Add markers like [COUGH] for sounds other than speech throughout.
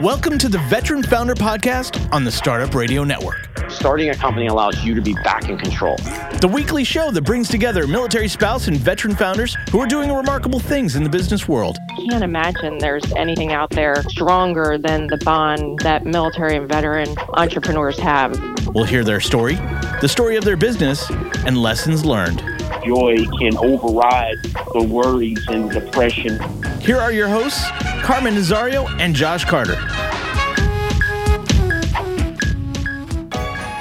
Welcome to the Veteran Founder Podcast on the Startup Radio Network. Starting a company allows you to be back in control. The weekly show that brings together military spouse and veteran founders who are doing remarkable things in the business world. I Can't imagine there's anything out there stronger than the bond that military and veteran entrepreneurs have. We'll hear their story, the story of their business, and lessons learned. Joy can override the worries and depression. Here are your hosts, Carmen Nazario and Josh Carter.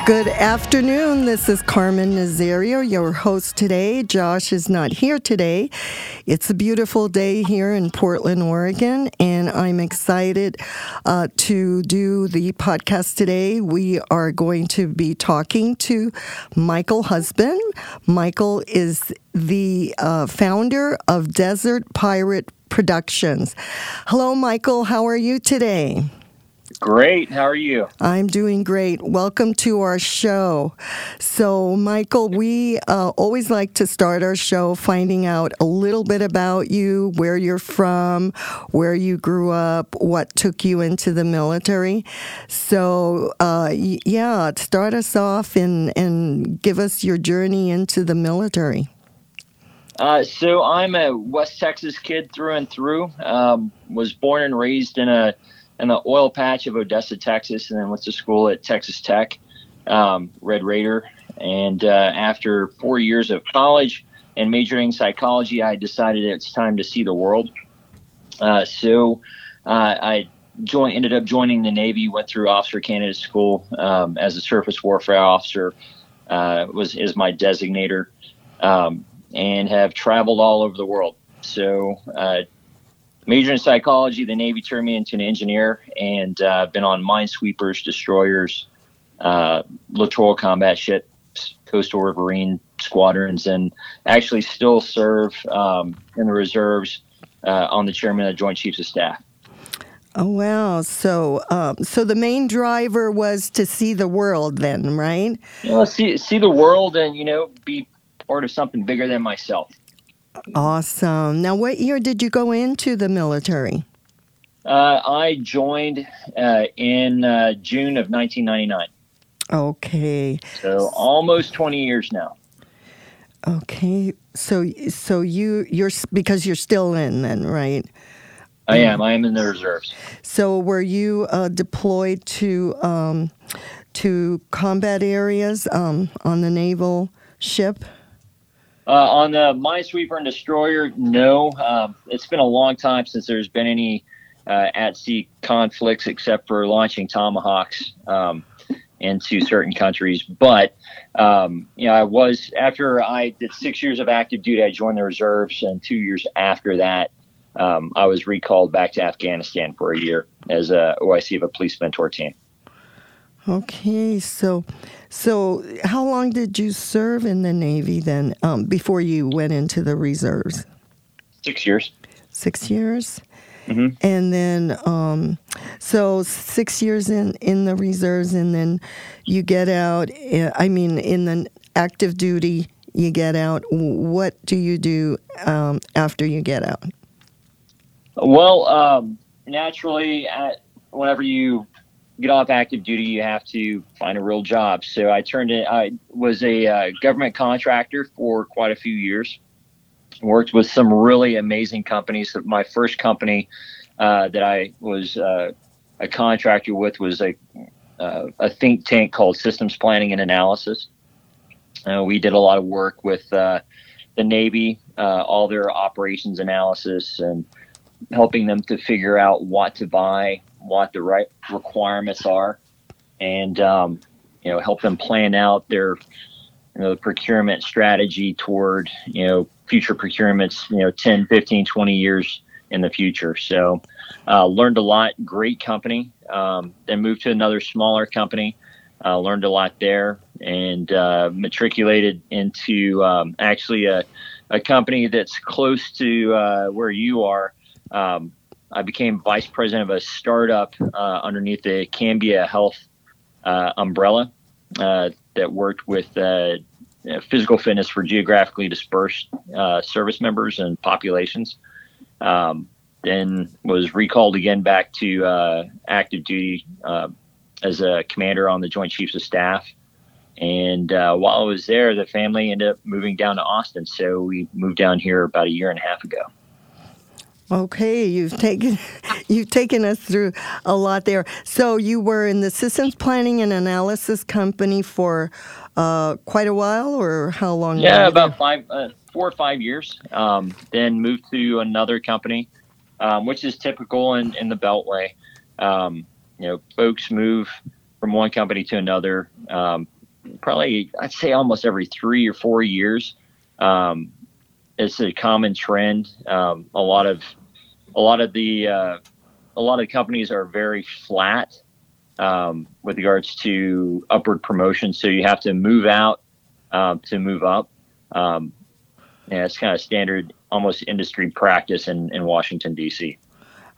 Good afternoon. This is Carmen Nazario, your host today. Josh is not here today. It's a beautiful day here in Portland, Oregon, and I'm excited uh, to do the podcast today. We are going to be talking to Michael Husband. Michael is the uh, founder of Desert Pirate Productions. Hello, Michael. How are you today? Great. How are you? I'm doing great. Welcome to our show. So, Michael, we uh, always like to start our show finding out a little bit about you, where you're from, where you grew up, what took you into the military. So, uh, yeah, start us off and, and give us your journey into the military. Uh, so, I'm a West Texas kid through and through. Um, was born and raised in a in the oil patch of Odessa, Texas, and then went to school at Texas Tech, um, Red Raider. And uh, after four years of college and majoring in psychology, I decided it's time to see the world. Uh, so uh, I joined, ended up joining the Navy. Went through Officer Candidate School um, as a surface warfare officer. Uh, was is my designator, um, and have traveled all over the world. So majored in psychology. The Navy turned me into an engineer, and uh, been on minesweepers, destroyers, uh, littoral combat ships, coastal riverine squadrons, and actually still serve um, in the reserves uh, on the chairman of the Joint Chiefs of Staff. Oh wow! So, um, so the main driver was to see the world, then, right? You know, see see the world, and you know, be part of something bigger than myself. Awesome. Now, what year did you go into the military? Uh, I joined uh, in uh, June of 1999. Okay. So almost 20 years now. Okay. So, so you you're because you're still in then, right? I am. I am in the reserves. So, were you uh, deployed to um, to combat areas um, on the naval ship? Uh, on the Minesweeper and Destroyer, no. Um, it's been a long time since there's been any uh, at sea conflicts except for launching Tomahawks um, into certain countries. But, um, you know, I was, after I did six years of active duty, I joined the reserves, and two years after that, um, I was recalled back to Afghanistan for a year as a OIC of a police mentor team. Okay, so so how long did you serve in the Navy then um, before you went into the reserves? Six years. Six years. Mm-hmm. And then, um, so six years in in the reserves, and then you get out. eh, I mean, in the active duty, you get out. What do you do um, after you get out? Well, um, naturally, at, whenever you get off active duty, you have to find a real job. So I turned it. I was a uh, government contractor for quite a few years. Worked with some really amazing companies. My first company uh, that I was uh, a contractor with was a uh, a think tank called Systems Planning and Analysis. Uh, we did a lot of work with uh, the Navy, all their operations analysis, and helping them to figure out what to buy, what the right requirements are, and um, you know help them plan out their you know procurement strategy toward you know future procurements you know 10 15 20 years in the future. So uh, learned a lot. Great company. Um, then moved to another smaller company. Uh, learned a lot there and uh, matriculated into um, actually a, a company that's close to uh, where you are. Um, I became vice president of a startup uh, underneath the Cambia Health uh, umbrella uh, that worked with uh, physical fitness for geographically dispersed uh, service members and populations. Um, then was recalled again back to active duty as a commander on the Joint Chiefs of Staff. And uh, while I was there, the family ended up moving down to Austin. So we moved down here about a year and a half ago. Okay, you've taken [LAUGHS] you've taken us through a lot there. So you were in the systems planning and analysis company for uh, quite a while, or how long? Yeah, about five, uh, four or five years. Um, then moved to another company, um, which is typical in, in the Beltway. Um, you know, folks move from one company to another. Um, probably, I'd say almost every three or four years. Um, it's a common trend. Um, a lot of a lot of the uh, a lot of companies are very flat um, with regards to upward promotion. So you have to move out um, to move up. Um, yeah, it's kind of standard, almost industry practice in, in Washington D.C.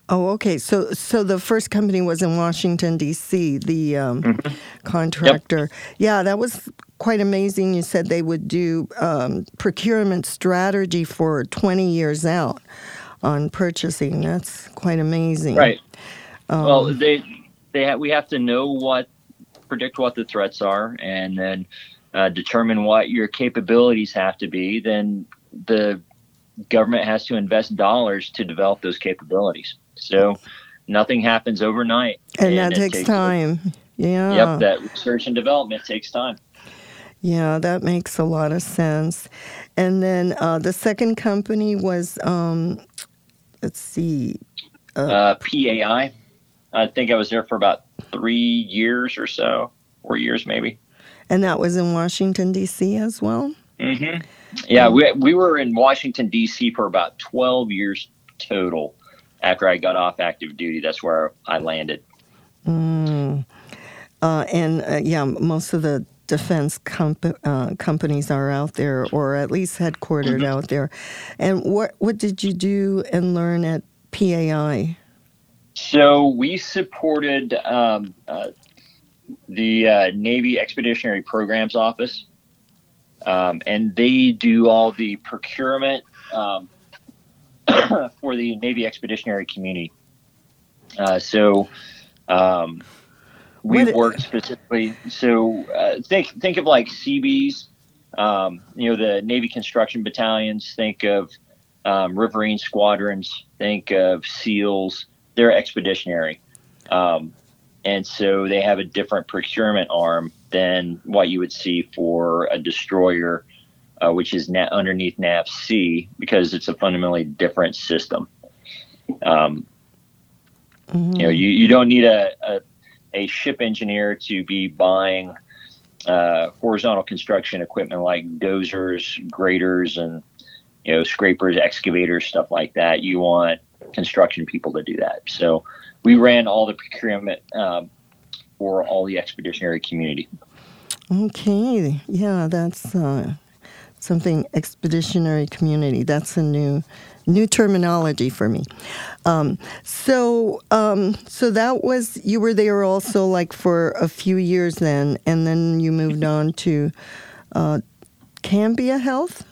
Oh, okay. So, so the first company was in Washington D.C. The um, mm-hmm. contractor. Yep. Yeah, that was quite amazing. You said they would do um, procurement strategy for 20 years out on purchasing. That's quite amazing. Right. Um, well, they they ha- we have to know what predict what the threats are, and then uh, determine what your capabilities have to be. Then the government has to invest dollars to develop those capabilities. So nothing happens overnight, and, and that takes, takes time. Yeah. Yep. That research and development takes time. Yeah, that makes a lot of sense. And then uh, the second company was um, let's see. Uh, uh, PAI. I think I was there for about three years or so, four years maybe. And that was in Washington D.C. as well. Mm-hmm. Yeah, we we were in Washington D.C. for about twelve years total. After I got off active duty, that's where I landed. Mm. Uh, and uh, yeah, most of the defense comp- uh, companies are out there, or at least headquartered mm-hmm. out there. And what what did you do and learn at PAI? So we supported um, uh, the uh, Navy Expeditionary Programs Office, um, and they do all the procurement um, [COUGHS] for the Navy Expeditionary community. Uh, so um, we what worked specifically. So uh, think think of like Seabees, um, you know, the Navy construction battalions. Think of um, riverine squadrons. Think of SEALs. They're expeditionary, um, and so they have a different procurement arm than what you would see for a destroyer, uh, which is na- underneath NAVSEA, because it's a fundamentally different system. Um, mm-hmm. You know, you, you don't need a, a a ship engineer to be buying uh, horizontal construction equipment like dozers, graders, and you know scrapers, excavators, stuff like that. You want construction people to do that. So we ran all the procurement um, for all the expeditionary community. Okay, yeah, that's uh, something expeditionary community. That's a new new terminology for me. Um, so, um, so that was you were there also like for a few years then, and then you moved on to uh, Cambia Health.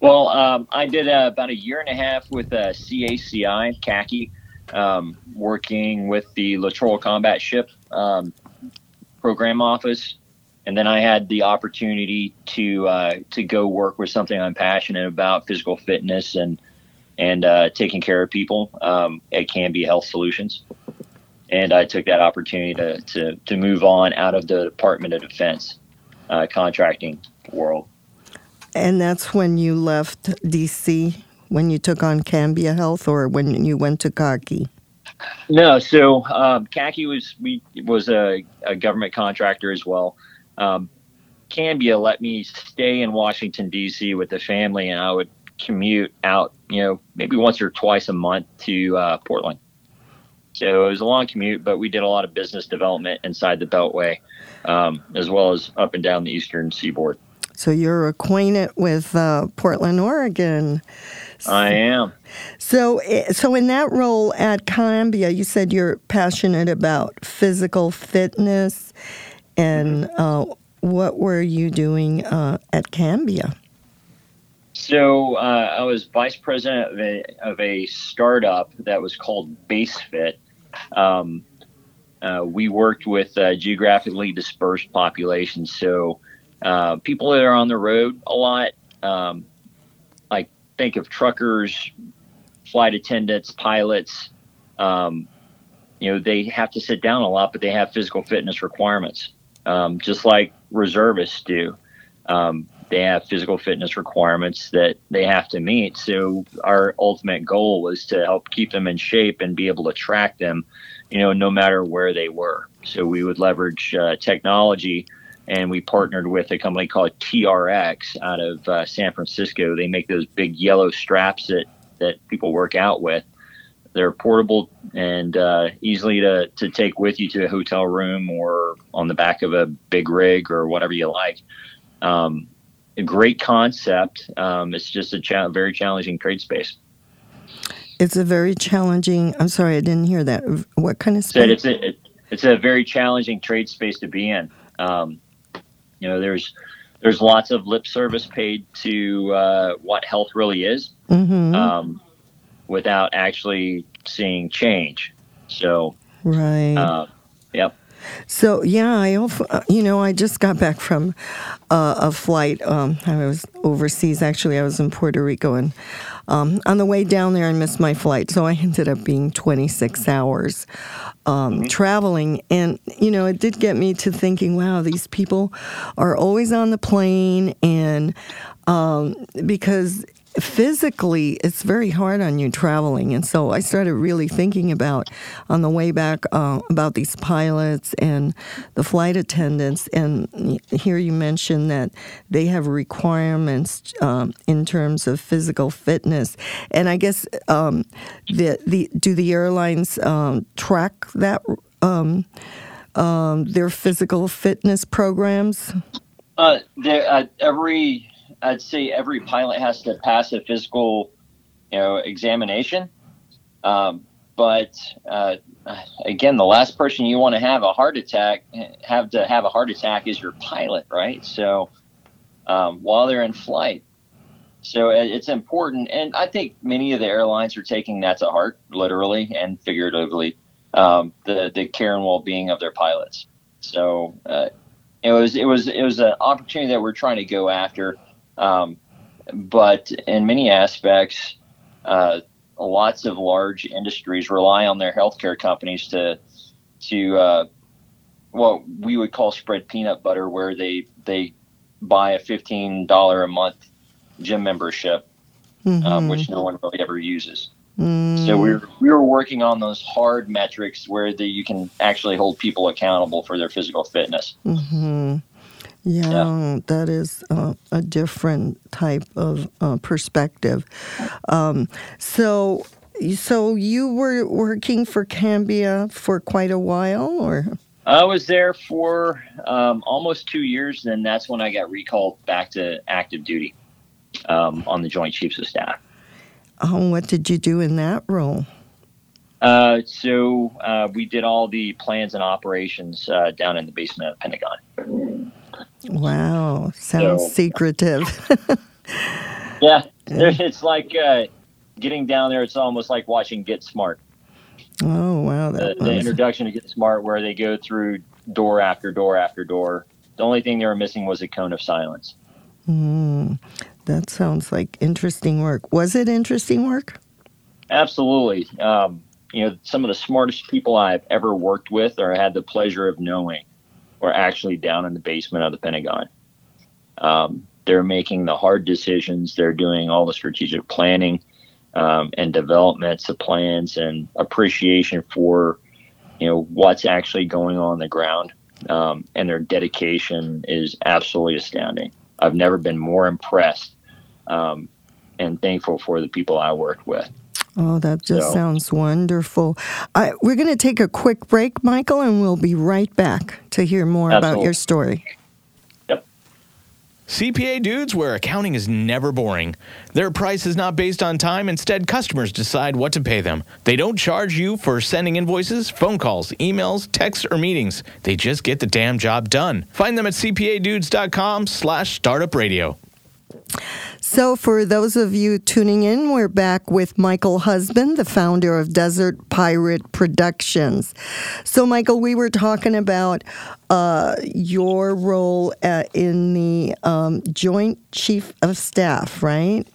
Well, um, I did uh, about a year and a half with uh, CACI CACI, um, working with the Littoral Combat Ship um, Program Office and then I had the opportunity to uh, to go work with something I'm passionate about, physical fitness and and uh, taking care of people um, at Cambia Health Solutions. And I took that opportunity to, to, to move on out of the Department of Defense uh, contracting world. And that's when you left DC, when you took on Cambia Health, or when you went to CACI? No, so um, CACI was we was a, a government contractor as well um, Cambia let me stay in Washington D.C. with the family, and I would commute out, you know, maybe once or twice a month to uh, Portland. So it was a long commute, but we did a lot of business development inside the Beltway, um, as well as up and down the eastern seaboard. So you're acquainted with uh, Portland, Oregon. I am. So, so in that role at Cambia, you said you're passionate about physical fitness and uh, what were you doing uh, at Cambia? So uh, I was vice president of a, of a startup that was called BaseFit. Um, uh, we worked with uh, geographically dispersed populations, so uh, people that are on the road a lot, um, like think of truckers, flight attendants, pilots. Um, you know, they have to sit down a lot, but they have physical fitness requirements, um, just like reservists do. Um, they have physical fitness requirements that they have to meet. So our ultimate goal was to help keep them in shape and be able to track them, you know, no matter where they were. So we would leverage uh, technology, and we partnered with a company called TRX out of uh, San Francisco. They make those big yellow straps that that people work out with. They're portable and uh, easily to, to take with you to a hotel room or on the back of a big rig or whatever you like. Um, a great concept. Um, it's just a cha- very challenging trade space. It's a very challenging. I'm sorry, I didn't hear that. What kind of Said space? it's a it, it's a very challenging trade space to be in. Um, you know, there's there's lots of lip service paid to uh, what health really is, hmm um, without actually seeing change. So, right. uh, yep. So yeah, I you know I just got back from uh, a flight. Um, I was overseas actually. I was in Puerto Rico, and um, on the way down there, I missed my flight, so I ended up being 26 hours um, traveling. And you know, it did get me to thinking, wow, these people are always on the plane, and um, because physically it's very hard on you traveling. And so i started really thinking about on the way back uh, about these pilots and the flight attendants. And here you mentioned that they have requirements um, in terms of physical fitness. And i guess um, the, the do the airlines um, track that um, um, their physical fitness programs? Uh, uh, every, I'd say every pilot has to pass a physical, you know, examination. Um, but uh, again, the last person you want to have a heart attack, have to have a heart attack is your pilot, right? So um, while they're in flight, so it's important, and I think many of the airlines are taking that to heart, literally and figuratively, um, the the care and well being of their pilots. So uh, it was it was it was an opportunity that we're trying to go after, um, but in many aspects, uh, lots of large industries rely on their healthcare companies to to uh, what we would call spread peanut butter, where they they buy a fifteen dollar a month gym membership, um, which no one really ever uses. So we were, we were working on those hard metrics where the, you can actually hold people accountable for their physical fitness. hmm Yeah, that is uh, a different type of uh, perspective. Um, so, so you were working for Cambia for quite a while, or I was there for um, almost two years, and that's when I got recalled back to active duty um, on the Joint Chiefs of Staff. oh, what did you do in that role? Uh, so uh, we did all the plans and operations uh, down in the basement of the Pentagon. Wow, sounds So- secretive. [LAUGHS] Yeah, [LAUGHS] it's like uh, getting down there. It's almost like watching Get Smart. oh, wow, The, that the introduction to Get Smart, where they go through door after door after door. The only thing they were missing was a cone of silence. mm, that sounds like interesting work. Was it interesting work? Absolutely. Um, you know, some of the smartest people I've ever worked with or had the pleasure of knowing were actually down in the basement of the Pentagon. Um, they're making the hard decisions. They're doing all the strategic planning um, and developments of plans and appreciation for, you know, what's actually going on, on the ground. Um, and their dedication is absolutely astounding. I've never been more impressed um, and thankful for the people I worked with. Oh, that just So- sounds wonderful. I, we're going to take a quick break, Michael, and we'll be right back to hear more about your story. Yep. CPA dudes, where accounting is never boring. Their price is not based on time. Instead, customers decide what to pay them. They don't charge you for sending invoices, phone calls, emails, texts, or meetings. They just get the damn job done. Find them at cpadudes.com slash startup radio. So, for those of you tuning in, we're back with Michael Husband, the founder of Desert Pirate Productions. So, Michael, we were talking about uh, your role at, uh, in the um, Joint Chief of Staff, right?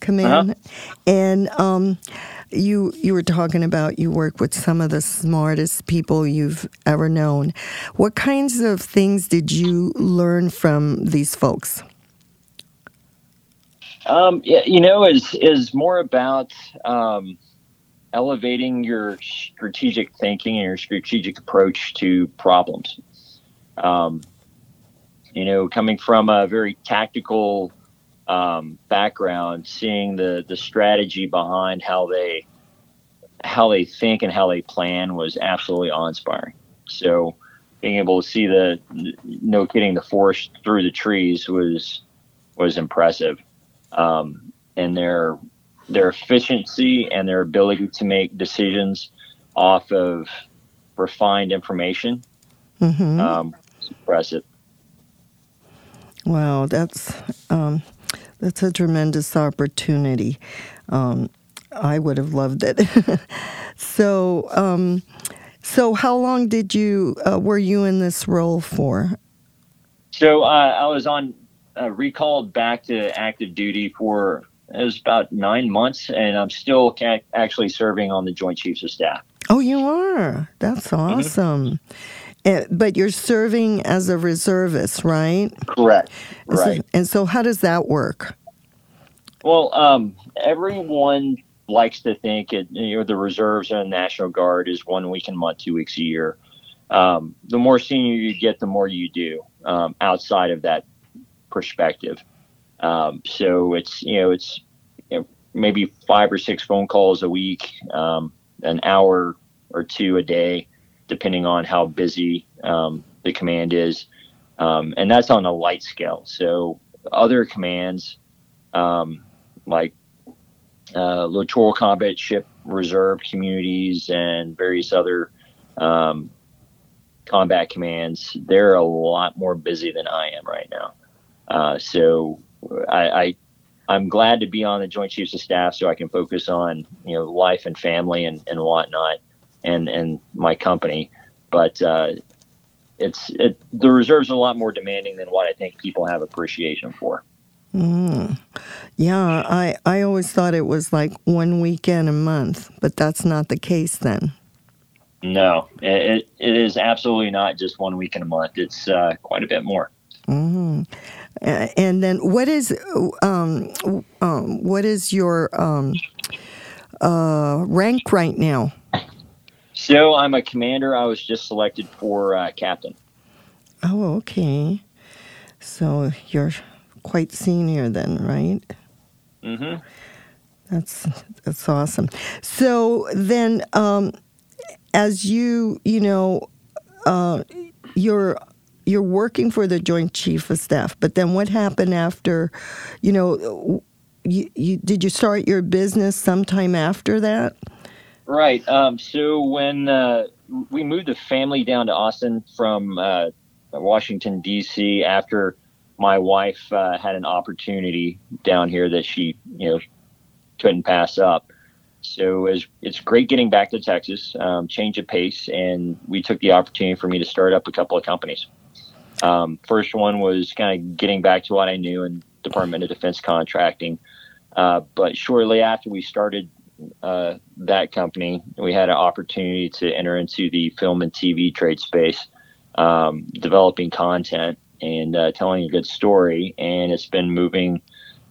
Command. Uh-huh. And um, you you were talking about you work with some of the smartest people you've ever known. What kinds of things did you learn from these folks? Um, you know, is is more about um, elevating your strategic thinking and your strategic approach to problems. Um, you know, coming from a very tactical um, background, seeing the the strategy behind how they how they think and how they plan was absolutely awe-inspiring. So, being able to see the no kidding the forest through the trees was was impressive, um, and their their efficiency and their ability to make decisions off of refined information mm-hmm. um, impressive. Wow, that's um, that's a tremendous opportunity. Um, I would have loved it. [LAUGHS] so, um, so how long did you uh, were you in this role for? So uh, I was on uh, recalled back to active duty for it was about nine months, and I'm still ca- actually serving on the Joint Chiefs of Staff. Oh, you are. That's mm-hmm. awesome. Mm-hmm. Uh, but you're serving as a reservist, right? Correct. Right. So, and so, how does that work? Well, um, everyone likes to think it, you know, the reserves and the National Guard is one week a month, two weeks a year. Um, the more senior you get, the more you do um, outside of that perspective. Um, so it's you know it's you know, maybe five or six phone calls a week, um, an hour or two a day, depending on how busy um, the command is, um, and that's on a light scale. So other commands um, like uh, littoral combat ship reserve communities and various other um, combat commands, they're a lot more busy than I am right now. Uh, so I, I am glad to be on the Joint Chiefs of Staff so I can focus on you know life and family and, and whatnot and and my company. But uh, it's it, the reserves are a lot more demanding than what I think people have appreciation for. Mm. Yeah, I, I always thought it was like one weekend a month, but that's not the case then. No, it, it is absolutely not just one weekend a month. It's uh, quite a bit more. Mm-hmm. And then what is um, um, what is your um, uh, rank right now? So I'm a commander. I was just selected for uh, captain. Oh, okay. So you're quite senior then, right? Mm-hmm. That's that's awesome. So then, um, as you you know, uh, you're you're working for the Joint Chief of Staff, but then what happened after? You know, you, you did you start your business sometime after that? Right. Um, so when uh, we moved the family down to Austin from uh, Washington D.C. after my wife uh, had an opportunity down here that she, you know, couldn't pass up. So it it's great getting back to Texas, um, change of pace, and we took the opportunity for me to start up a couple of companies. Um, first one was kind of getting back to what I knew in Department of Defense contracting. Uh, but shortly after we started uh, that company, we had an opportunity to enter into the film and TV trade space, um, developing content and uh, telling a good story. And it's been moving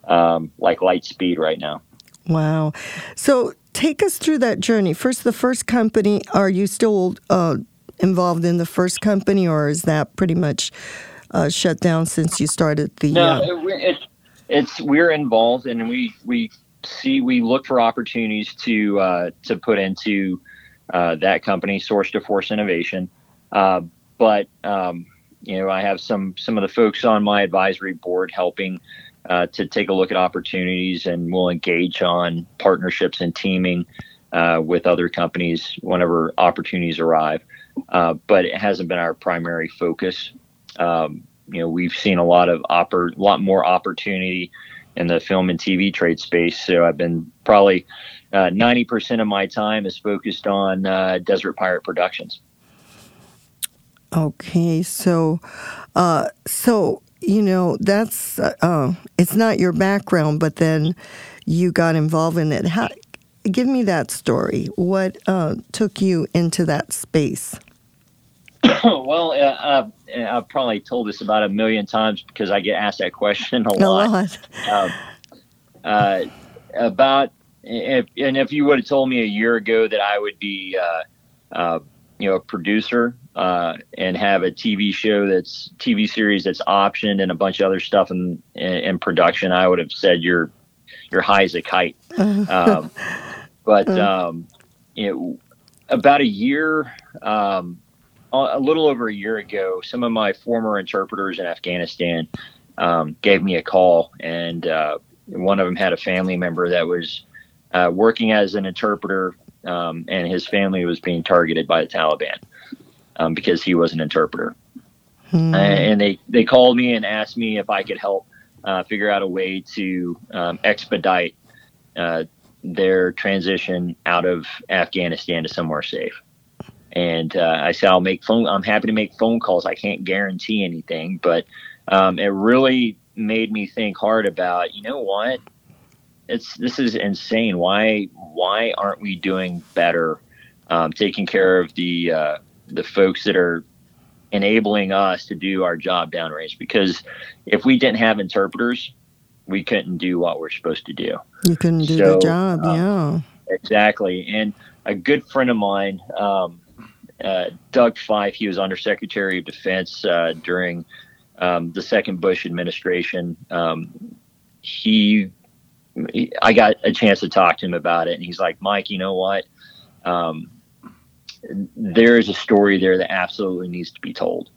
um, like light speed right now. Wow. So take us through that journey. First, the first company, are you still uh, involved in the first company or is that pretty much uh, shut down since you started the. No, uh, it's, it's, we're involved and we, we see, we look for opportunities to, uh, to put into uh, that company, Source to Force Innovation. Uh, but um, you know, I have some some of the folks on my advisory board helping uh, to take a look at opportunities, and we'll engage on partnerships and teaming uh, with other companies whenever opportunities arrive. Uh, but it hasn't been our primary focus. Um, you know, we've seen a lot of oppor- lot more opportunity in the film and TV trade space. So I've been probably uh, ninety percent of my time is focused on uh, Desert Pirate Productions. Okay, so, uh, so you know that's uh, it's not your background, but then you got involved in it. How, give me that story. What uh, took you into that space? [COUGHS] well, uh, I've, I've, probably told this about a million times because I get asked that question a, a lot. lot. Um, uh, about if, and if you would have told me a year ago that I would be, uh, uh, you know, a producer uh, and have a TV show that's TV series that's optioned and a bunch of other stuff in, in, in production, I would have said you're you're high as a kite. [LAUGHS] um, but um, you know, about a year, um, a little over a year ago, some of my former interpreters in Afghanistan um, gave me a call, and uh, one of them had a family member that was uh, working as an interpreter, um, and his family was being targeted by the Taliban um, because he was an interpreter. Hmm. And they, they called me and asked me if I could help uh, figure out a way to um, expedite uh, their transition out of Afghanistan to somewhere safe. And uh, I said, I'll make phone. I'm happy to make phone calls. I can't guarantee anything, but um, it really made me think hard about. You know what? It's this is insane. Why why aren't we doing better, um, taking care of the uh, the folks that are enabling us to do our job downrange? Because if we didn't have interpreters, we couldn't do what we're supposed to do. You couldn't do so, the job, um, yeah. Exactly. And a good friend of mine, um, uh, Doug Feith, he was Undersecretary of Defense uh, during um, the second Bush administration. Um, he, I got a chance to talk to him about it, and he's like, Mike, you know what? Um, there is a story there that absolutely needs to be told.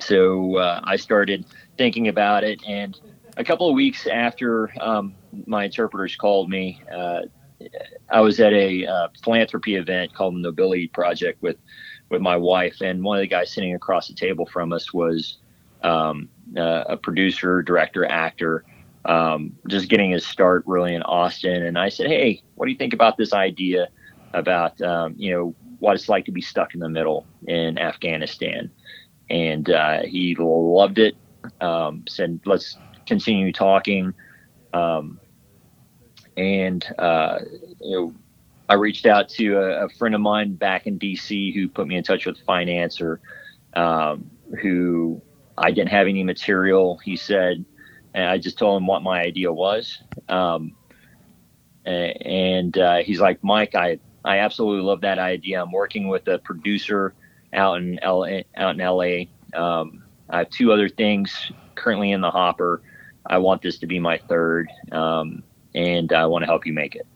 So uh, I started thinking about it, and a couple of weeks after um, my interpreters called me, uh, I was at a uh, philanthropy event called the Nobility Project with with my wife, and one of the guys sitting across the table from us was um, uh, a producer, director, actor, um, just getting his start really in Austin. And I said, "Hey, what do you think about this idea about um, you know what it's like to be stuck in the middle in Afghanistan?" And uh, he loved it. Um, said, "Let's continue talking." Um, and uh, you know, I reached out to a, a, friend of mine back in DC who put me in touch with a financer um, who I didn't have any material. He said, and I just told him what my idea was. Um, and uh, he's like, Mike, I, I absolutely love that idea. I'm working with a producer out in LA, out in LA. Um, I have two other things currently in the hopper. I want this to be my third. Um, and I want to help you make it.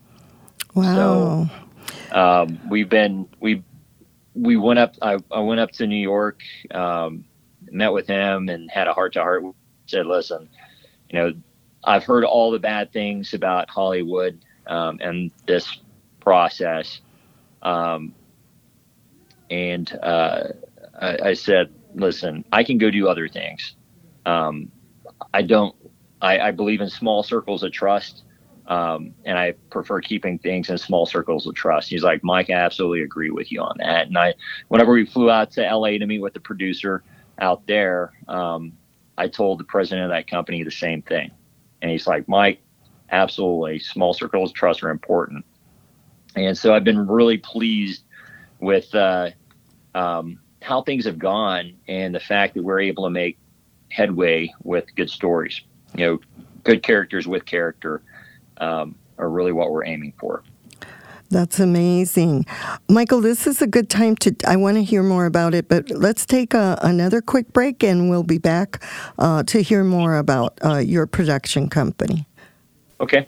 Wow. So um, we've been we we went up. I, I went up to New York, um, met with him, and had a heart to heart. Said, listen, you know, I've heard all the bad things about Hollywood um, and this process, um, and uh, I, I, said, listen, I can go do other things. Um, I don't. I, I believe in small circles of trust. Um, and I prefer keeping things in small circles of trust. He's like, Mike, I absolutely agree with you on that. And I, whenever we flew out to LA to meet with the producer out there, um, I told the president of that company the same thing. And he's like, Mike, absolutely, small circles of trust are important. And so I've been really pleased with uh, um, how things have gone and the fact that we're able to make headway with good stories. You know, good characters with character um, are really what we're aiming for. That's amazing. Michael, this is a good time to. I want to hear more about it, but let's take a, another quick break and we'll be back uh, to hear more about uh, your production company. Okay.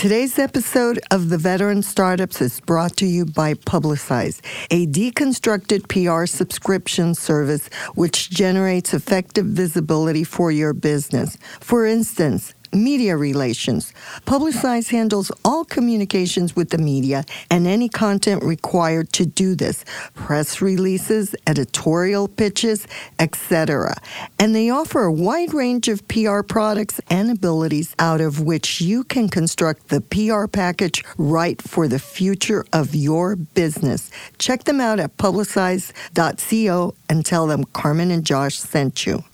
Today's episode of the Veteran Startups is brought to you by Publicize, a deconstructed PR subscription service which generates effective visibility for your business. For instance, media relations. Publicize handles all communications with the media and any content required to do this press releases, editorial pitches, etc. And they offer a wide range of PR products and abilities out of which you can construct the PR package right for the future of your business. Check them out at publicize.co and tell them Carmen and Josh sent you.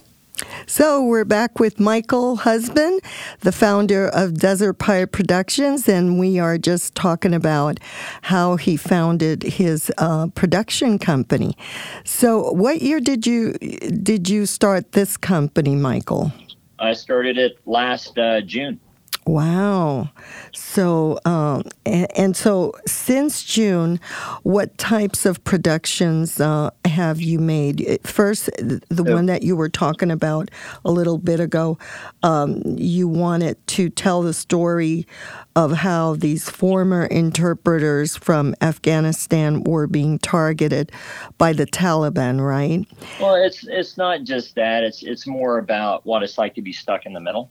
So we're back with Michael Husband, the founder of Desert Pirate Productions, and we are just talking about how he founded his uh, production company. So, what year did you did you start this company, Michael? I started it last uh, June. Wow. So, um, and, and, so since June, what types of productions uh, have you made? First, the one that you were talking about a little bit ago, um, you wanted to tell the story of how these former interpreters from Afghanistan were being targeted by the Taliban, right? Well, it's it's not just that. It's it's more about what it's like to be stuck in the middle.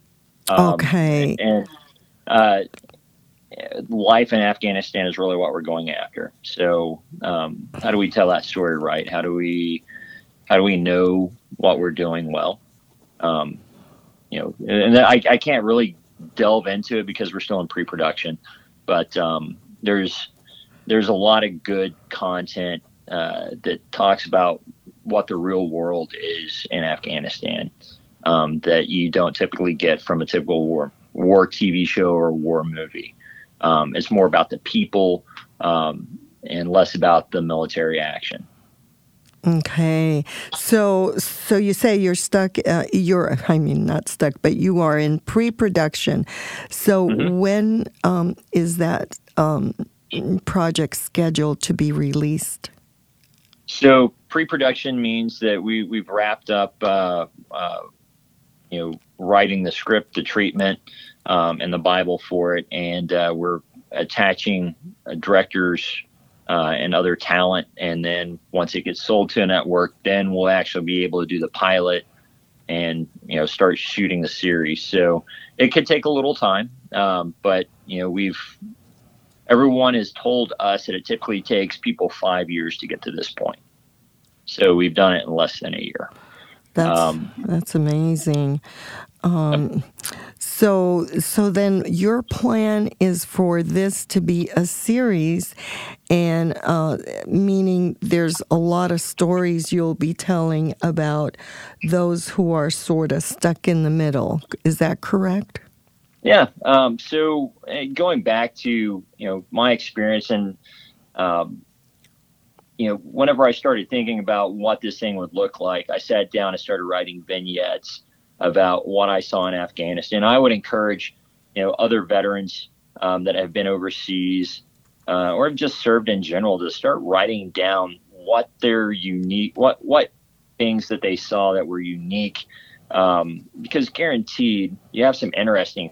Um, okay. And, uh, life in Afghanistan is really what we're going after. So, um, how do we tell that story right? How do we how do we know what we're doing well? Um, you know, and I, I can't really delve into it because we're still in pre-production, but um, there's there's a lot of good content uh, that talks about what the real world is in Afghanistan um, that you don't typically get from a typical war war TV show or war movie. Um, it's more about the people um, and less about the military action. Okay, so so you say you're stuck. Uh, you're I mean not stuck, but you are in pre-production. So mm-hmm. when um, is that um, project scheduled to be released? So pre-production means that we we've wrapped up uh, uh, you know, writing the script, the treatment, um, and the Bible for it, and uh, we're attaching uh, directors uh, and other talent. And then once it gets sold to a network, then we'll actually be able to do the pilot and you know start shooting the series. So it could take a little time, um, but you know we've everyone has told us that it typically takes people five years to get to this point. So we've done it in less than a year. That's um, that's amazing. Um, so so then your plan is for this to be a series, and uh, meaning there's a lot of stories you'll be telling about those who are sort of stuck in the middle. Is that correct? Yeah. Um, so uh, going back to you know my experience and um, you know, whenever I started thinking about what this thing would look like, I sat down and started writing vignettes about what I saw in Afghanistan. I would encourage, you know, other veterans um, that have been overseas uh, or have just served in general to start writing down what their unique, what what things that they saw that were unique, um, because guaranteed you have some interesting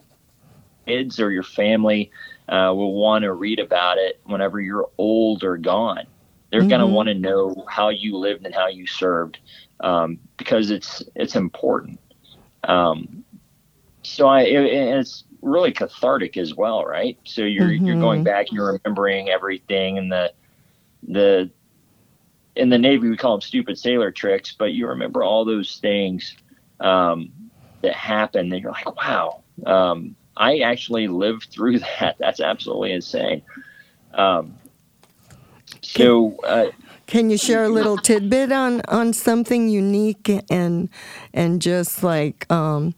kids or your family uh, will want to read about it whenever you're old or gone. They're mm-hmm. going to want to know how you lived and how you served um, because it's it's important. Um, so I it, it's really cathartic as well, right? So you're mm-hmm. you're going mm-hmm. back, you're remembering everything and the the in the Navy we call them stupid sailor tricks, but you remember all those things um, that happened, and you're like, wow, um, I actually lived through [LAUGHS] that. That's absolutely insane. Um, so, uh, can you share a little tidbit on on something unique and and just like um,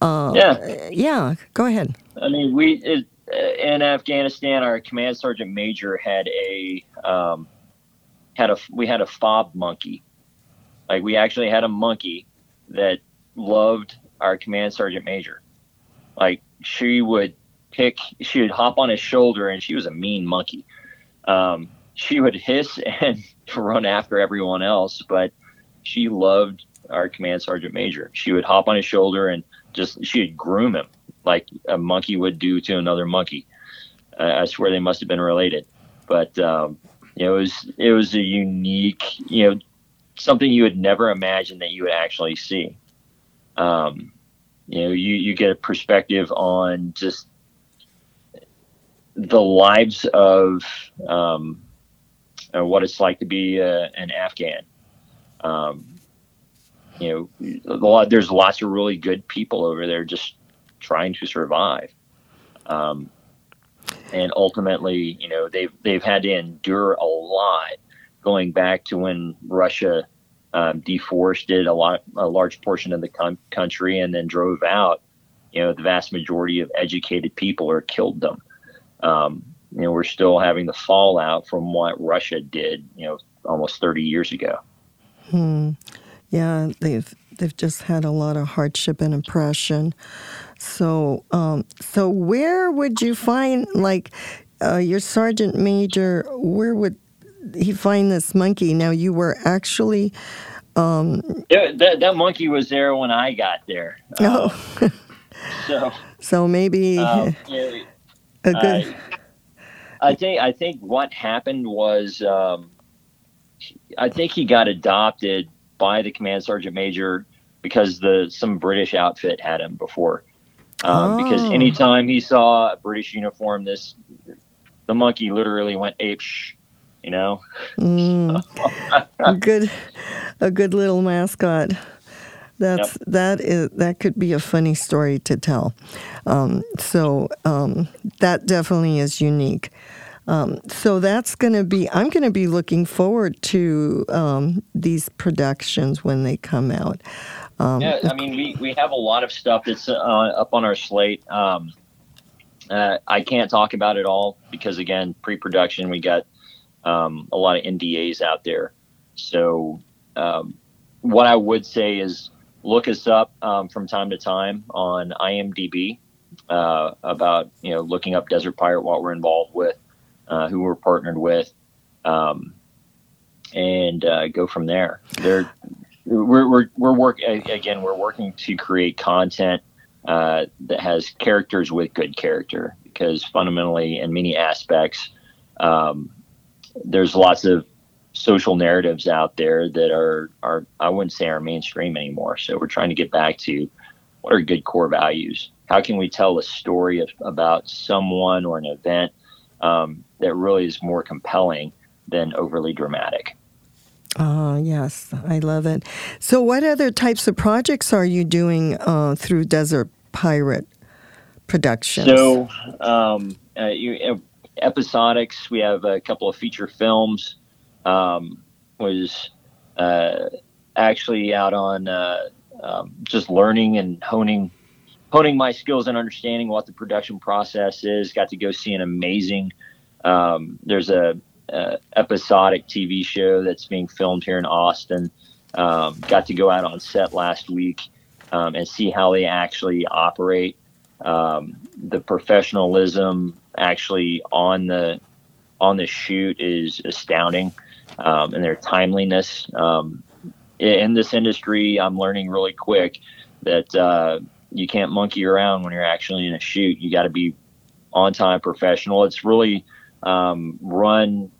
uh, yeah yeah go ahead. I mean, we it, uh, in Afghanistan, our command sergeant major had a um, had a we had a fob monkey. Like we actually had a monkey that loved our command sergeant major. Like she would pick, she would hop on his shoulder, and she was a mean monkey. Um, she would hiss [LAUGHS] and run after everyone else, but she loved our command sergeant major. She would hop on his shoulder and just she would groom him like a monkey would do to another monkey. Uh, I swear they must have been related, but um, it was it was a unique, you know, something you would never imagine that you would actually see. Um, you know, you, you get a perspective on just the lives of um, uh, what it's like to be uh, an Afghan. Um, you know, a lot, there's lots of really good people over there just trying to survive. Um, and ultimately, you know, they've they've had to endure a lot going back to when Russia um, deforested a lot, a large portion of the com- country, and then drove out. You know, the vast majority of educated people or killed them. Um, you know, we're still having the fallout from what Russia did. You know, almost 30 years ago. Hmm. Yeah, they've they've just had a lot of hardship and oppression. So, um, so where would you find like uh, your sergeant major? Where would he find this monkey? Now, you were actually. Um, yeah, that, that monkey was there when I got there. Oh. Um, so, [LAUGHS] so maybe um, yeah, [LAUGHS] a good. Uh, I think I think what happened was um, I think he got adopted by the command sergeant major because the some British outfit had him before. Um, Oh. Because anytime he saw a British uniform, this the monkey literally went ape. Shh, you know. Mm, [LAUGHS] a good, a good little mascot. That's that is that could be a funny story to tell. Um, so um, that definitely is unique. Um, so that's going to be. I'm going to be looking forward to um, these productions when they come out. Um, Yeah, I mean, we, we have a lot of stuff that's uh, up on our slate. Um, uh, I can't talk about it all because, again, pre production, we got um, a lot of NDAs out there. So, um, what I would say is look us up um, from time to time on IMDb uh, about, you know, looking up Desert Pirate, what we're involved with, uh, who we're partnered with, um, and uh, go from there. There, we're we're we're work again. We're working to create content uh, that has characters with good character because fundamentally, in many aspects, um, there's lots of social narratives out there that are are I wouldn't say are mainstream anymore. So we're trying to get back to what are good core values. How can we tell a story of, about someone or an event um, that really is more compelling than overly dramatic? Ah, yes, I love it. So, what other types of projects are you doing uh, through Desert Pirate Productions? So, um, uh, you, uh, episodics, we have a couple of feature films. Um, was uh, actually out on uh, um, just learning and honing honing my skills and understanding what the production process is. Got to go see an amazing. Um, there's a, a episodic TV show that's being filmed here in Austin. Um, got to go out on set last week um, and see how they actually operate. Um, the professionalism actually on the on the shoot is astounding, um, and their timeliness. Um, in this industry, I'm learning really quick that uh, you can't monkey around when you're actually in a shoot. You got to be on time, professional. It's really um, run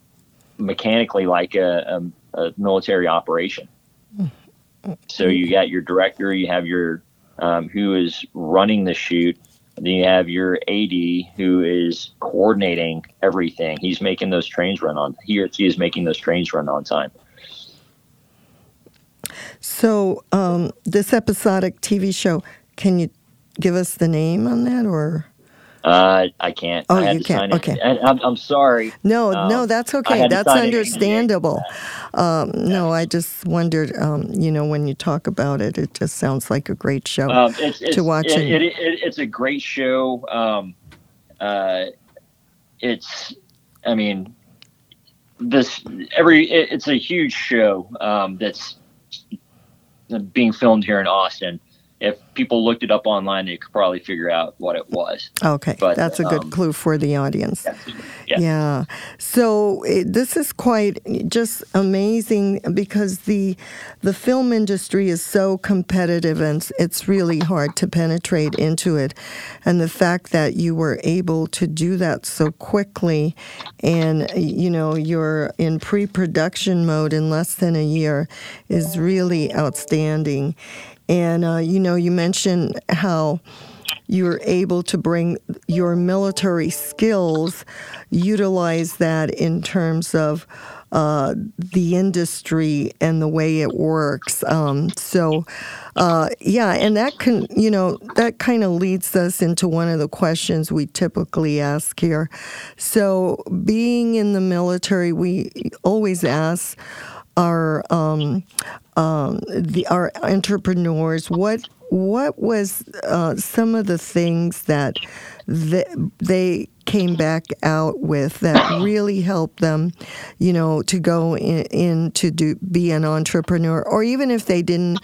mechanically like a, a, a military operation. So you got your director, you have your um, who is running the shoot, then you have your AD who is coordinating everything. He's making those trains run on. He or she is making those trains run on time. So, um, this episodic TV show, can you give us the name on that or? Uh, I can't. Oh, I had you to can't. Okay. And I'm, I'm sorry. No, Um, no, that's okay. That's understandable. Um, no, I just wondered, um, you know, when you talk about it, it just sounds like a great show Um, it's, it's, to watch. It, it, it, it's a great show. Um, uh, it's, I mean, this every it, it's a huge show um, that's being filmed here in Austin. If people looked it up online, they could probably figure out what it was. okay, but, that's a good um, clue for the audience. Yeah. Yeah. So it, this is quite just amazing because the the film industry is so competitive and it's- it's really hard to penetrate into it. And the fact that you were able to do that so quickly and you know you're in pre-production mode in less than a year is really outstanding. And uh, you know, you mentioned how you were able to bring your military skills, utilize that in terms of uh, the industry and the way it works. Um, so, uh, yeah, and that can, you know, that kind of leads us into one of the questions we typically ask here. So, being in the military, we always ask our um, um, the our entrepreneurs what what was uh, some of the things that they, they came back out with that really helped them, you know, to go in, in to do be an entrepreneur, or even if they didn't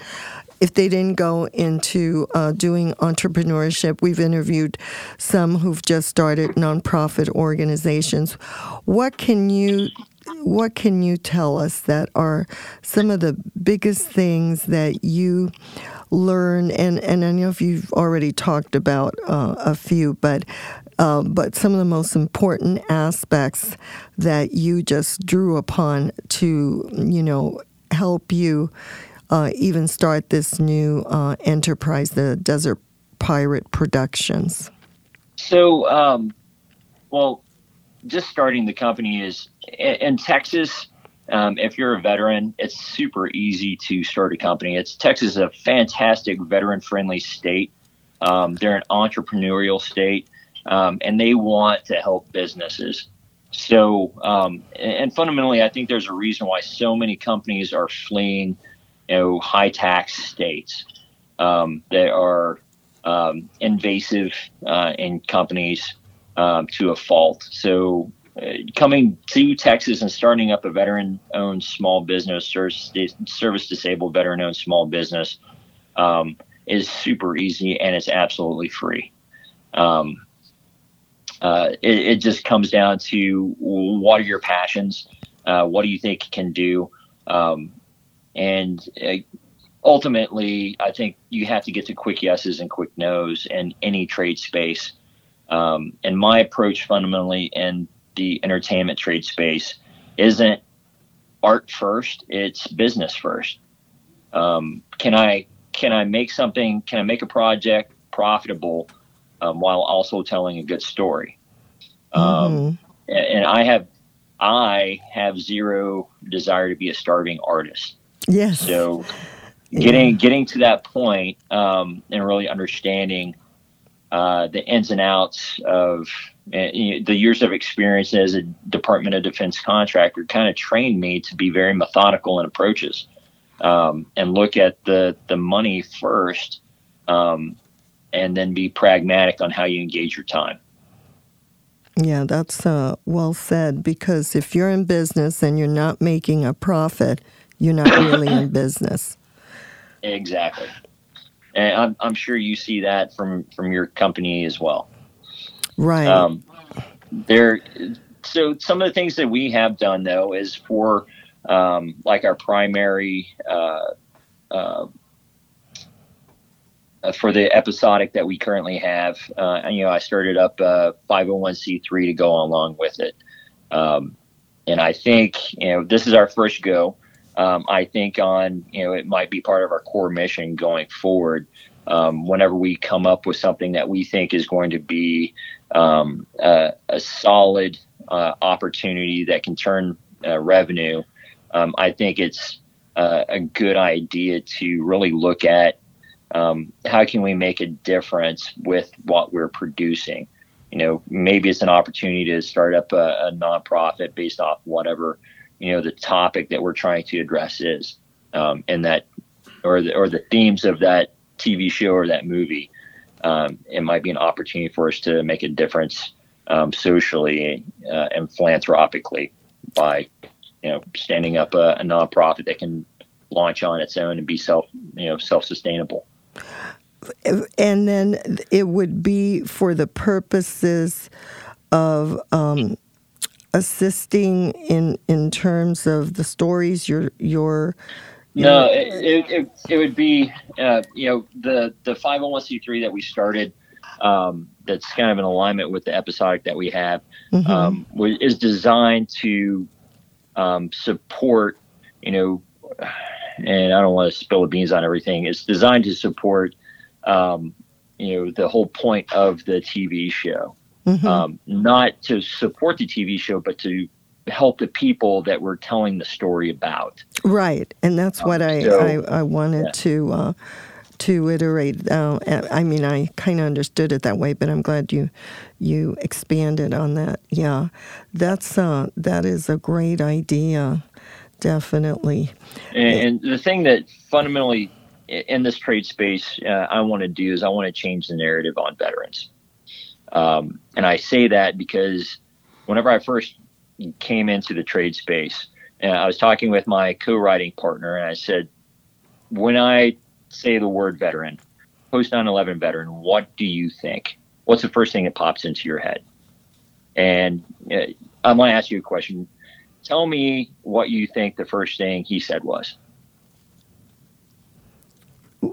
if they didn't go into uh, doing entrepreneurship, we've interviewed some who've just started nonprofit organizations. What can you what can you tell us that are some of the biggest things that you learn? And, and I know if you've already talked about uh, a few, but uh, but some of the most important aspects that you just drew upon to you know help you uh, even start this new uh, enterprise, the Desert Pirate Productions. So, um, well, just starting the company is in Texas. Um, if you're a veteran, it's super easy to start a company. It's Texas is a fantastic veteran-friendly state. Um, they're an entrepreneurial state, um, and they want to help businesses. So, um, and fundamentally, I think there's a reason why so many companies are fleeing, you know, high tax states. Um, they are um, invasive uh, in companies to a fault. So coming to Texas and starting up a veteran-owned small business, service, service disabled veteran-owned small business, um, is super easy and it's absolutely free. Um, uh, it, it, just comes down to what are your passions, uh, what do you think you can do, um, and uh, ultimately, I think you have to get to quick yeses and quick nos in any trade space. Um, and my approach fundamentally in the entertainment trade space isn't art first; it's business first. Um, can I can I make something? Can I make a project profitable um, while also telling a good story? Um, mm-hmm. and, I have I have zero desire to be a starving artist. Yes. So getting yeah. getting to that point um, and really understanding uh, the ins and outs of the years of experience as a Department of Defense contractor kind of trained me to be very methodical in approaches um, and look at the the money first, um, and then be pragmatic on how you engage your time. Yeah, that's uh, well said. Because if you're in business and you're not making a profit, you're not really in [LAUGHS] business. Exactly and I'm, I'm sure you see that from from your company as well. Right. Um, there. So some of the things that we have done though is for um, like our primary. Uh, uh, uh for the episodic that we currently have, uh, you know, I started up a 501c3 to go along with it. Um, and I think, you know, this is our first go um, I think on you know it might be part of our core mission going forward. Um, whenever we come up with something that we think is going to be um, a, a, solid uh, opportunity that can turn uh, revenue, um, I think it's uh, a good idea to really look at um, how can we make a difference with what we're producing. You know, maybe it's an opportunity to start up a, a nonprofit based off whatever you know the topic that we're trying to address is um, and that or the, or the themes of that TV show or that movie um, it might be an opportunity for us to make a difference um, socially uh, and philanthropically by you know standing up a, a nonprofit that can launch on its own and be self you know self sustainable and then it would be for the purposes of um, assisting in in terms of the stories you're you're no it, it, it, would be uh, you know the the 501c3 that we started um, that's kind of in alignment with the episodic that we have mm-hmm. um, is designed to um, support you know and I don't want to spill the beans on everything. It's designed to support, um, you know, the whole point of the TV show, Mhm. um, not to support the TV show, but to help the people that we're telling the story about. Right, and that's what I, so- I, I wanted yeah. to uh, to iterate. Uh, I mean, I kind of understood it that way, but I'm glad you you expanded on that. Yeah, that's uh, that is a great idea, definitely. And, and the thing that fundamentally in this trade space uh, I want to do is I want to change the narrative on veterans. Um, and I say that because whenever I first came into the trade space, uh, I was talking with my co-writing partner, and I said, when I say the word veteran, post 9/11 veteran, what do you think? What's the first thing that pops into your head? And uh, I'm going to ask you a question. Tell me what you think the first thing he said was.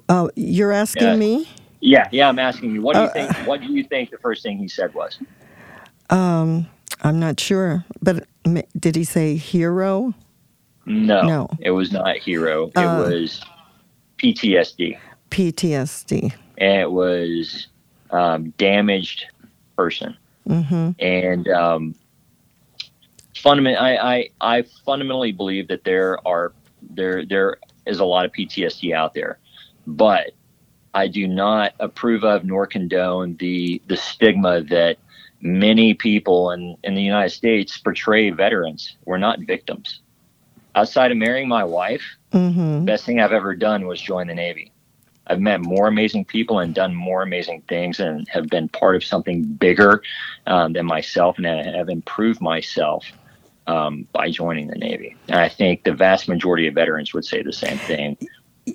Uh, you're asking Yeah. me? Yeah, yeah. I'm asking you. What do you Uh, think? What do you think the first thing he said was? Um, I'm not sure, but did he say hero? No, No. it was not hero. It Uh. was PTSD, PTSD. and it was um, damaged person. Mm-hmm. And um, fundament, I, I, I fundamentally believe that there are there there is a lot of PTSD out there, but I do not approve of nor condone the the stigma that many people in, in the United States portray veterans. We're not victims. Outside of marrying my wife, Mm-hmm. best thing I've ever done was join the Navy. I've met more amazing people and done more amazing things and have been part of something bigger um, than myself and I have improved myself um, by joining the Navy. And I think the vast majority of veterans would say the same thing.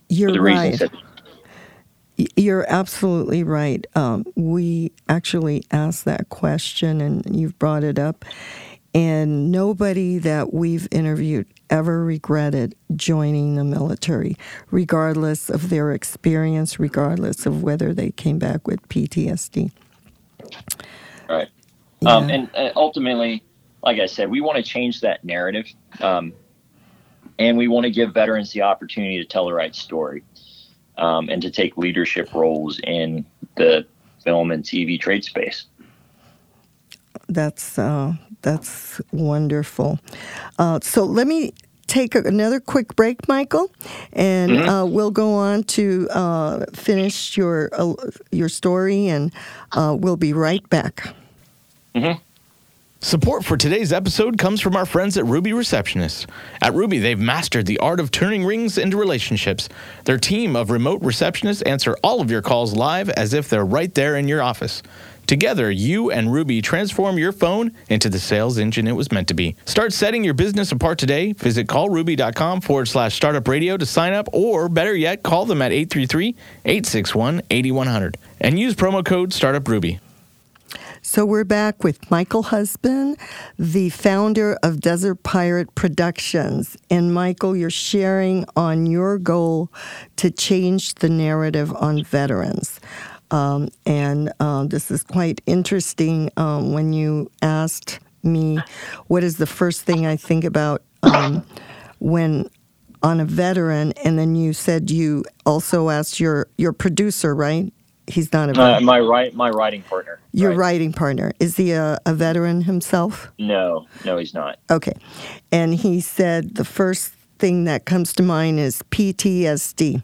You're the right. that You're absolutely right. Um, we actually asked that question, and you've brought it up. And nobody that we've interviewed ever regretted joining the military, regardless of their experience, regardless of whether they came back with PTSD. Right. Um, and uh, ultimately, like I said, we want to change that narrative. Um, and we want to give veterans the opportunity to tell the right story um, and to take leadership roles in the film and TV trade space. That's uh, that's wonderful. Uh, so let me take a- another quick break, Michael, and uh, we'll go on to uh, finish your uh, your story, and uh, we'll be right back. Support for today's episode comes from our friends at Ruby Receptionists. At Ruby, they've mastered the art of turning rings into relationships. Their team of remote receptionists answer all of your calls live as if they're right there in your office. Together, you and Ruby transform your phone into the sales engine it was meant to be. Start setting your business apart today. Visit callruby.com forward slash startup radio to sign up, or better yet, call them at 833 861 8100 and use promo code StartupRuby. So we're back with Michael Husband, the founder of Desert Pirate Productions. And Michael, you're sharing on your goal to change the narrative on veterans. Um, and uh, this is quite interesting um, when you asked me what is the first thing I think about um, when on a veteran, and then you said you also asked your, your producer, right? He's not a Uh, veteran. my right, my writing partner. Your right? writing partner is he a, a veteran himself? No, no, he's not. Okay, and he said the first thing that comes to mind is PTSD,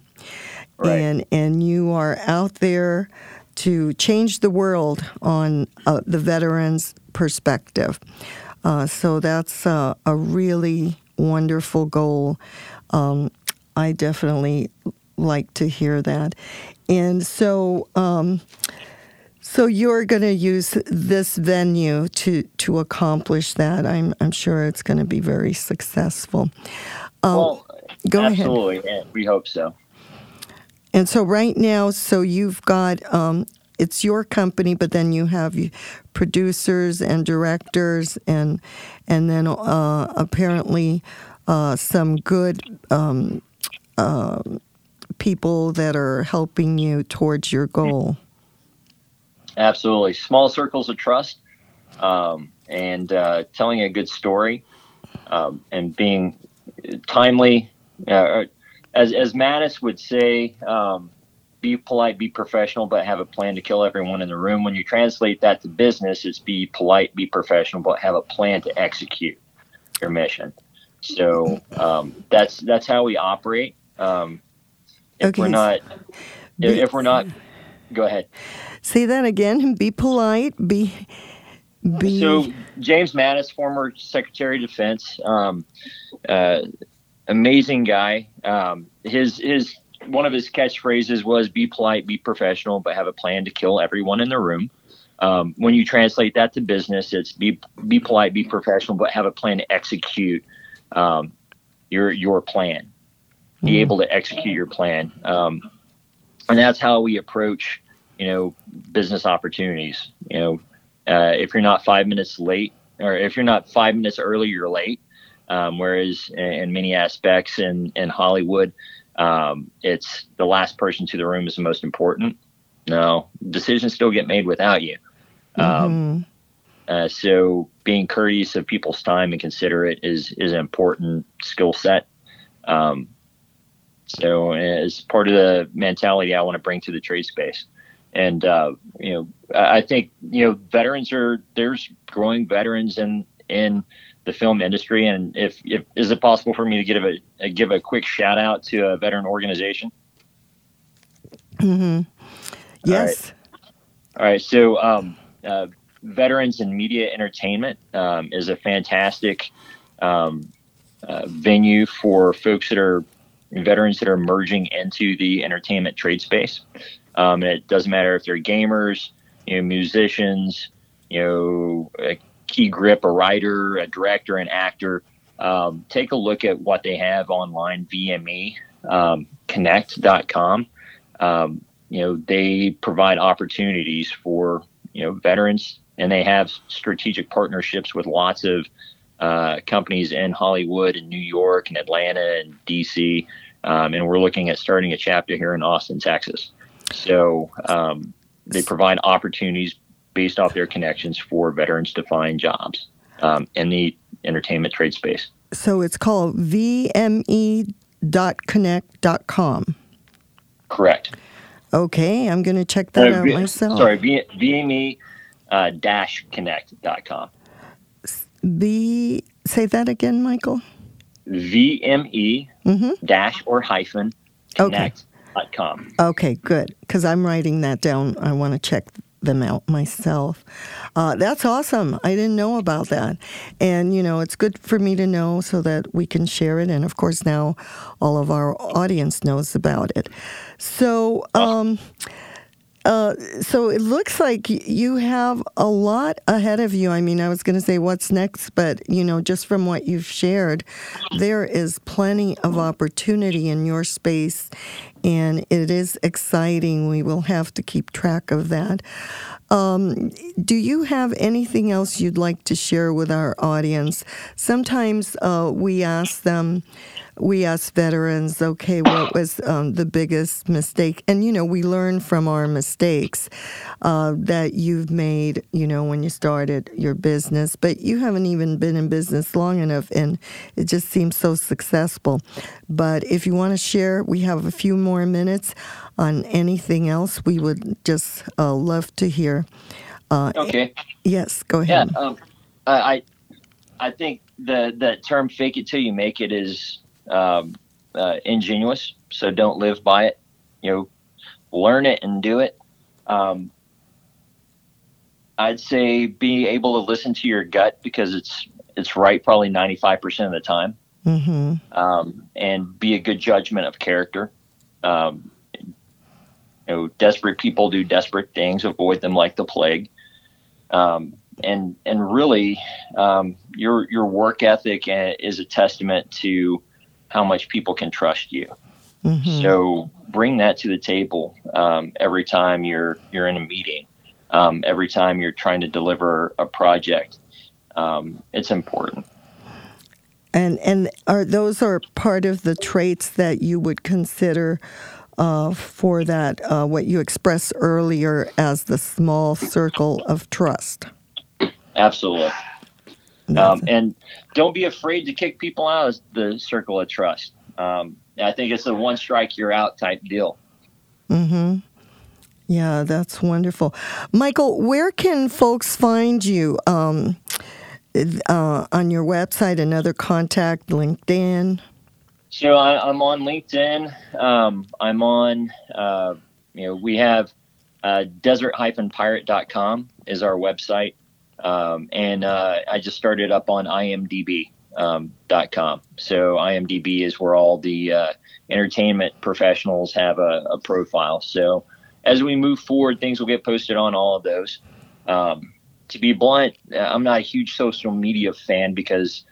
Right. and and you are out there to change the world on uh, the veterans' perspective. Uh, so that's uh, a really wonderful goal. Um, I definitely like to hear that, and so. Um, so you're going to use this venue to to accomplish that. I'm I'm sure it's going to be very successful. Um, well, go ahead. absolutely. We hope so. And so right now, so you've got um, it's your company, but then you have producers and directors, and and then uh, apparently uh, some good um, uh, people that are helping you towards your goal. Absolutely. Small circles of trust um, and uh, telling a good story um, and being timely. Uh, as as Mattis would say, um, be polite, be professional, but have a plan to kill everyone in the room. When you translate that to business, it's be polite, be professional, but have a plan to execute your mission. So um, that's that's how we operate. Um, if Okay. we're not, if, if we're not, go ahead. Say that again. Be polite. Be. Be. So James Mattis, former Secretary of Defense, um, uh, amazing guy. Um, his his one of his catchphrases was "Be polite, be professional, but have a plan to kill everyone in the room." Um, when you translate that to business, it's be be polite, be professional, but have a plan to execute um, your your plan. Be able to execute your plan, um, and that's how we approach you know business opportunities. You know, uh, if you're not five minutes late, or if you're not five minutes early, you're late. Um, whereas in, in many aspects in in Hollywood, um, it's the last person to the room is the most important. No, decisions still get made without you. Um, Mhm. uh, so being courteous of people's time and considerate is is an important skill set. Um, so as part of the mentality I want to bring to the trade space, and uh, you know, I think you know veterans are there's growing veterans in in the film industry, and if, if is it possible for me to give a, a give a quick shout out to a veteran organization? Yes. All right, so um, uh, Veterans and Media Entertainment um, is a fantastic um, uh, venue for folks that are veterans that are merging into the entertainment trade space. Um, and it doesn't matter if they're gamers, you know, musicians, you know, a key grip, a writer, a director, an actor. Um, take a look at what they have online, VME um, Connect.com. Um, you know, they provide opportunities for you know veterans, and they have strategic partnerships with lots of uh, companies in Hollywood and New York and Atlanta and DC. Um, and we're looking at starting a chapter here in Austin, Texas. So um, they provide opportunities based off their connections for veterans to find jobs um, in the entertainment trade space. So it's called VME.connect.com. Correct. Okay, I'm going to check that Uh, out V- myself. Sorry, v- VME uh. B. Say that again, Michael. VME Mm-hmm. dash or hyphen Okay. connect.com. Okay, good. Because I'm writing that down. I want to check them out myself. Uh, that's awesome. I didn't know about that. And, you know, it's good for me to know so that we can share it. And of course, now all of our audience knows about it. So, um, uh, so it looks like you have a lot ahead of you. I mean, I was going to say what's next, but you know, just from what you've shared, there is plenty of opportunity in your space, and it is exciting. We will have to keep track of that. Um, do you have anything else you'd like to share with our audience? Sometimes uh, we ask them, we ask veterans, okay, what was um, the biggest mistake? And, you know, we learn from our mistakes uh, that you've made, you know, when you started your business, but you haven't even been in business long enough and it just seems so successful. But if you want to share, we have a few more minutes on anything else. We would just uh, love to hear. Uh, Okay. Yes, go Yeah. ahead. Um, I, I think the the term "fake it till you make it" is um, uh, ingenuous. So don't live by it. You know, learn it and do it. Um, I'd say be able to listen to your gut because it's it's right probably ninety five percent of the time, hmm um, and be a good judgment of character. Um, you know, desperate people do desperate things. Avoid them like the plague. Um, and and really, um, your your work ethic uh, is a testament to how much people can trust you. hmm So bring that to the table um, every time you're you're in a meeting, um, every time you're trying to deliver a project. Um, it's important. And and are those are part of the traits that you would consider uh, for that uh, what you expressed earlier as the small circle of trust. Absolutely. Um, and don't be afraid to kick people out of the circle of trust. Um, I think it's a one strike you're out type deal. Mm-hmm. Yeah, that's wonderful. Michael, where can folks find you? Um, uh, on your website, another contact, LinkedIn? So I, am on LinkedIn. Um, I'm on, uh, you know, we have uh, desert-pirate.com is our website. Um, and uh, I just started up on imdb.com. Um, so IMDb is where all the uh, entertainment professionals have a, a, profile. So as we move forward, things will get posted on all of those. Um, to be blunt, I'm not a huge social media fan because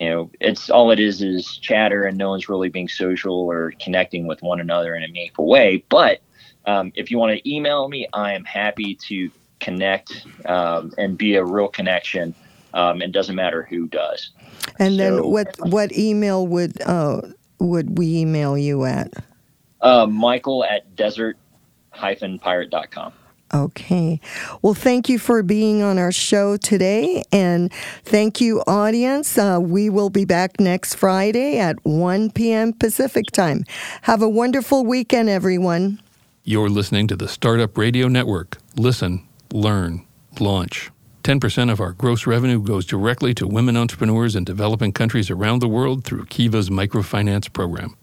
you know it's all it is is chatter and no one's really being social or connecting with one another in a meaningful way. But um, if you want to email me, I am happy to connect um, and be a real connection. Um, it doesn't matter who does. And so, then what what email would uh, would we email you at? Uh, Michael at desert-pirate.com. Okay. Well, thank you for being on our show today. And thank you, audience. Uh, we will be back next Friday at 1 p.m. Pacific time. Have a wonderful weekend, everyone. You're listening to the Startup Radio Network. Listen, learn, launch. 10% of our gross revenue goes directly to women entrepreneurs in developing countries around the world through Kiva's microfinance program.